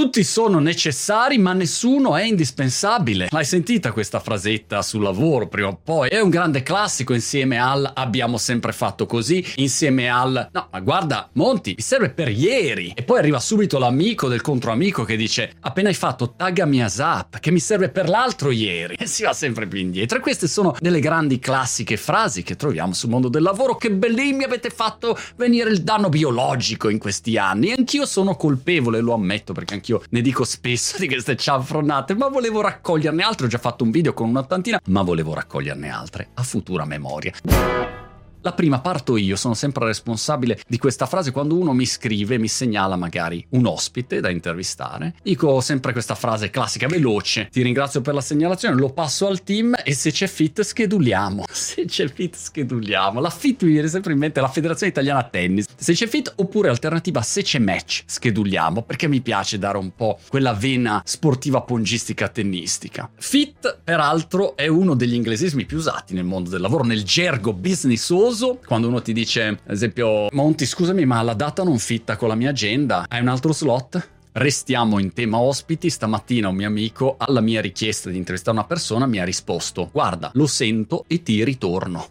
Tutti sono necessari, ma nessuno è indispensabile. L'hai sentita questa frasetta sul lavoro prima o poi? È un grande classico insieme al abbiamo sempre fatto così, insieme al no, ma guarda, Monti, mi serve per ieri. E poi arriva subito l'amico del controamico che dice appena hai fatto taggami a Zap, che mi serve per l'altro ieri. E si va sempre più indietro. E queste sono delle grandi classiche frasi che troviamo sul mondo del lavoro. Che bellini mi avete fatto venire il danno biologico in questi anni. Anch'io sono colpevole, lo ammetto, perché anch'io ne dico spesso di queste cianfronate, ma volevo raccoglierne altre. Ho già fatto un video con un'ottantina, ma volevo raccoglierne altre a futura memoria. La prima parto io, sono sempre responsabile di questa frase quando uno mi scrive, mi segnala magari un ospite da intervistare. Dico sempre questa frase classica, veloce. Ti ringrazio per la segnalazione, lo passo al team e se c'è fit scheduliamo. Se c'è fit scheduliamo. La fit mi viene sempre in mente la Federazione Italiana Tennis. Se c'è fit oppure alternativa se c'è match scheduliamo perché mi piace dare un po' quella vena sportiva pongistica tennistica. Fit peraltro è uno degli inglesismi più usati nel mondo del lavoro, nel gergo business noioso quando uno ti dice, ad esempio, Monti, scusami, ma la data non fitta con la mia agenda, hai un altro slot? Restiamo in tema ospiti. Stamattina un mio amico, alla mia richiesta di intervistare una persona, mi ha risposto: Guarda, lo sento e ti ritorno.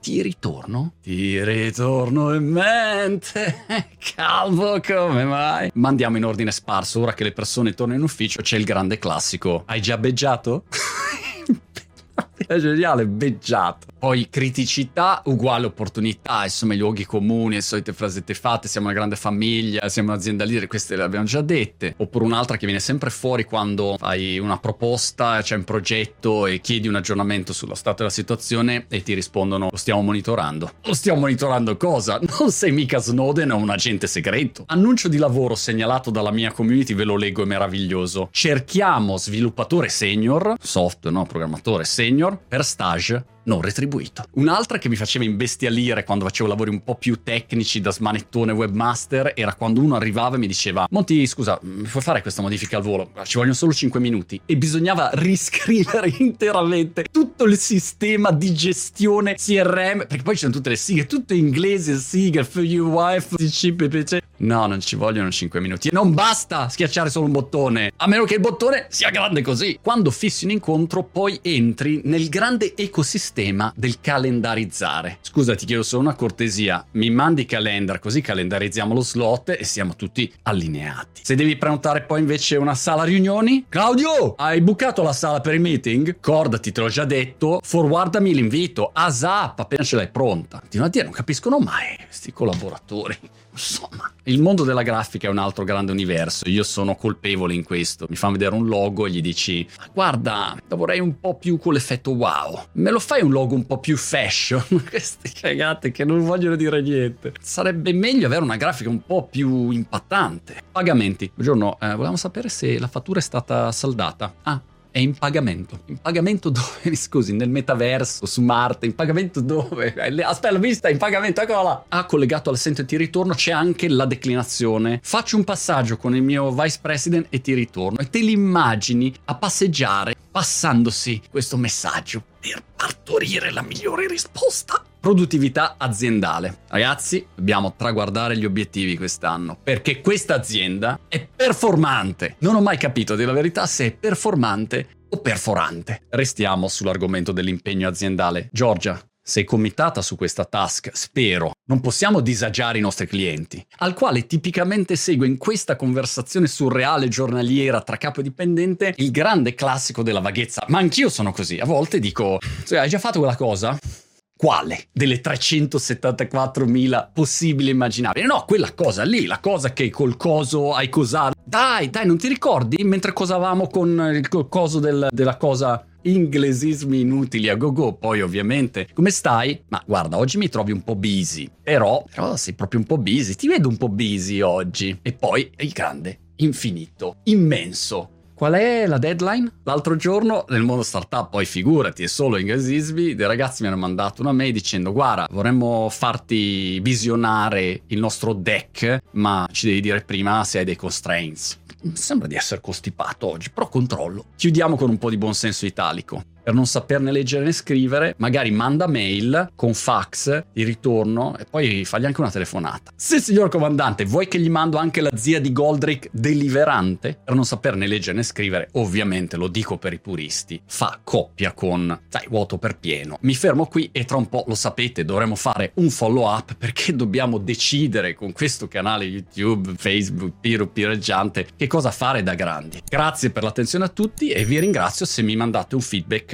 Ti ritorno? Ti ritorno in mente. Calvo, come mai? Ma andiamo in ordine sparso. Ora che le persone tornano in ufficio, c'è il grande classico. Hai già beggiato? geniale, beggiato. Poi criticità uguale opportunità, insomma i luoghi comuni, le solite frasette fatte, siamo una grande famiglia, siamo un'azienda leader, queste le abbiamo già dette. Oppure un'altra che viene sempre fuori quando fai una proposta, c'è un progetto e chiedi un aggiornamento sullo stato della situazione e ti rispondono lo stiamo monitorando. Lo stiamo monitorando cosa? Non sei mica Snowden o un agente segreto. Annuncio di lavoro segnalato dalla mia community, ve lo leggo, è meraviglioso. Cerchiamo sviluppatore senior, software, no, programmatore senior, per stage non retribuito. Un'altra che mi faceva imbestialire quando facevo lavori un po' più tecnici da smanettone webmaster era quando uno arrivava e mi diceva Monti scusa mi puoi fare questa modifica al volo? Ci vogliono solo 5 minuti e bisognava riscrivere interamente tutto il sistema di gestione CRM perché poi ci sono tutte le sighe tutte inglesi sighe for you wife CPPC No, non ci vogliono 5 minuti. E non basta schiacciare solo un bottone, a meno che il bottone sia grande così. Quando fissi un incontro, poi entri nel grande ecosistema del calendarizzare. Scusa, ti chiedo solo una cortesia. Mi mandi calendar, così calendarizziamo lo slot e siamo tutti allineati. Se devi prenotare poi invece una sala riunioni, Claudio, hai bucato la sala per il meeting? Cordati, te l'ho già detto. Forwardami l'invito. ASAP, appena ce l'hai pronta. Continuo a dire, non capiscono mai questi collaboratori. Insomma, il mondo della grafica è un altro grande universo. Io sono colpevole in questo. Mi fanno vedere un logo e gli dici: Guarda, vorrei un po' più con l'effetto wow. Me lo fai un logo un po' più fashion? Queste cagate che non vogliono dire niente. Sarebbe meglio avere una grafica un po' più impattante. Pagamenti. Buongiorno, eh, volevamo sapere se la fattura è stata saldata. Ah, è in pagamento. In pagamento dove? Scusi, nel metaverso, su Marte, in pagamento dove? Eh, aspetta, vista, in pagamento, eccola là. Ah, collegato all'assento e ti ritorno c'è anche la declinazione. Faccio un passaggio con il mio vice president e ti ritorno. E te li immagini a passeggiare, passandosi questo messaggio per partorire la migliore risposta. Produttività aziendale. Ragazzi, dobbiamo traguardare gli obiettivi quest'anno perché questa azienda è performante. Non ho mai capito, di la verità, se è performante o perforante. Restiamo sull'argomento dell'impegno aziendale. Giorgia, sei committata su questa task, spero. Non possiamo disagiare i nostri clienti, al quale tipicamente segue in questa conversazione surreale giornaliera tra capo e dipendente il grande classico della vaghezza. Ma anch'io sono così, a volte dico, cioè, hai già fatto quella cosa? Quale? Delle 374.000 possibili immaginabili? No, quella cosa lì, la cosa che col coso hai cosato. Dai, dai, non ti ricordi mentre cosavamo con il coso del, della cosa inglesismi inutili a go go, poi ovviamente. Come stai? Ma guarda, oggi mi trovi un po' busy, però, però sei proprio un po' busy, ti vedo un po' busy oggi. E poi il grande, infinito, immenso, Qual è la deadline? L'altro giorno nel mondo startup, poi figurati, è solo inglesismi, dei ragazzi mi hanno mandato una mail dicendo guarda, vorremmo farti visionare il nostro deck, ma ci devi dire prima se hai dei constraints. Mi sembra di essere costipato oggi, però controllo. Chiudiamo con un po' di buonsenso italico. Per non saperne leggere né scrivere, magari manda mail con fax di ritorno e poi fagli anche una telefonata. Se signor comandante vuoi che gli mando anche la zia di Goldrick deliverante, per non saperne leggere né scrivere, ovviamente lo dico per i puristi, fa coppia con, sai, vuoto per pieno. Mi fermo qui e tra un po' lo sapete, dovremo fare un follow up perché dobbiamo decidere con questo canale YouTube, Facebook, Piro Pireggiante, che cosa fare da grandi. Grazie per l'attenzione a tutti e vi ringrazio se mi mandate un feedback